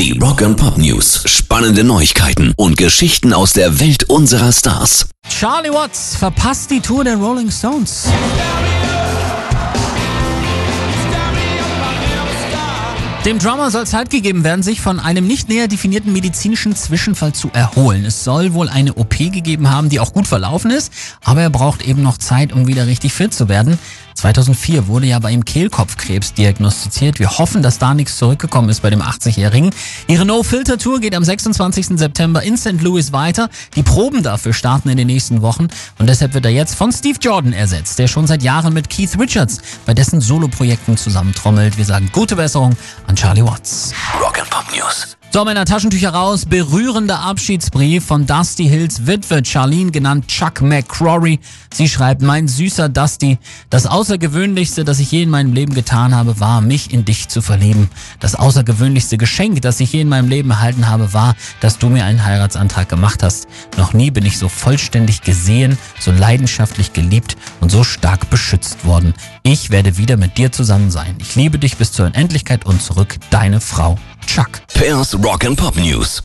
Die Rock and Pop News. Spannende Neuigkeiten und Geschichten aus der Welt unserer Stars. Charlie Watts verpasst die Tour der Rolling Stones. Dem Drummer soll Zeit gegeben werden, sich von einem nicht näher definierten medizinischen Zwischenfall zu erholen. Es soll wohl eine OP gegeben haben, die auch gut verlaufen ist, aber er braucht eben noch Zeit, um wieder richtig fit zu werden. 2004 wurde ja bei ihm Kehlkopfkrebs diagnostiziert. Wir hoffen, dass da nichts zurückgekommen ist bei dem 80-Jährigen. Ihre No-Filter-Tour geht am 26. September in St. Louis weiter. Die Proben dafür starten in den nächsten Wochen und deshalb wird er jetzt von Steve Jordan ersetzt, der schon seit Jahren mit Keith Richards bei dessen Soloprojekten zusammentrommelt. Wir sagen gute Besserung an Charlie Watts. Rock Pop News. So, Männer, Taschentücher raus. Berührender Abschiedsbrief von Dusty Hills Witwe, Charlene, genannt Chuck McCrory. Sie schreibt, mein süßer Dusty, das Außergewöhnlichste, das ich je in meinem Leben getan habe, war, mich in dich zu verlieben. Das außergewöhnlichste Geschenk, das ich je in meinem Leben erhalten habe, war, dass du mir einen Heiratsantrag gemacht hast. Noch nie bin ich so vollständig gesehen, so leidenschaftlich geliebt und so stark beschützt worden. Ich werde wieder mit dir zusammen sein. Ich liebe dich bis zur Unendlichkeit und zurück, deine Frau. Chuck. Pairs Rock and Pop News.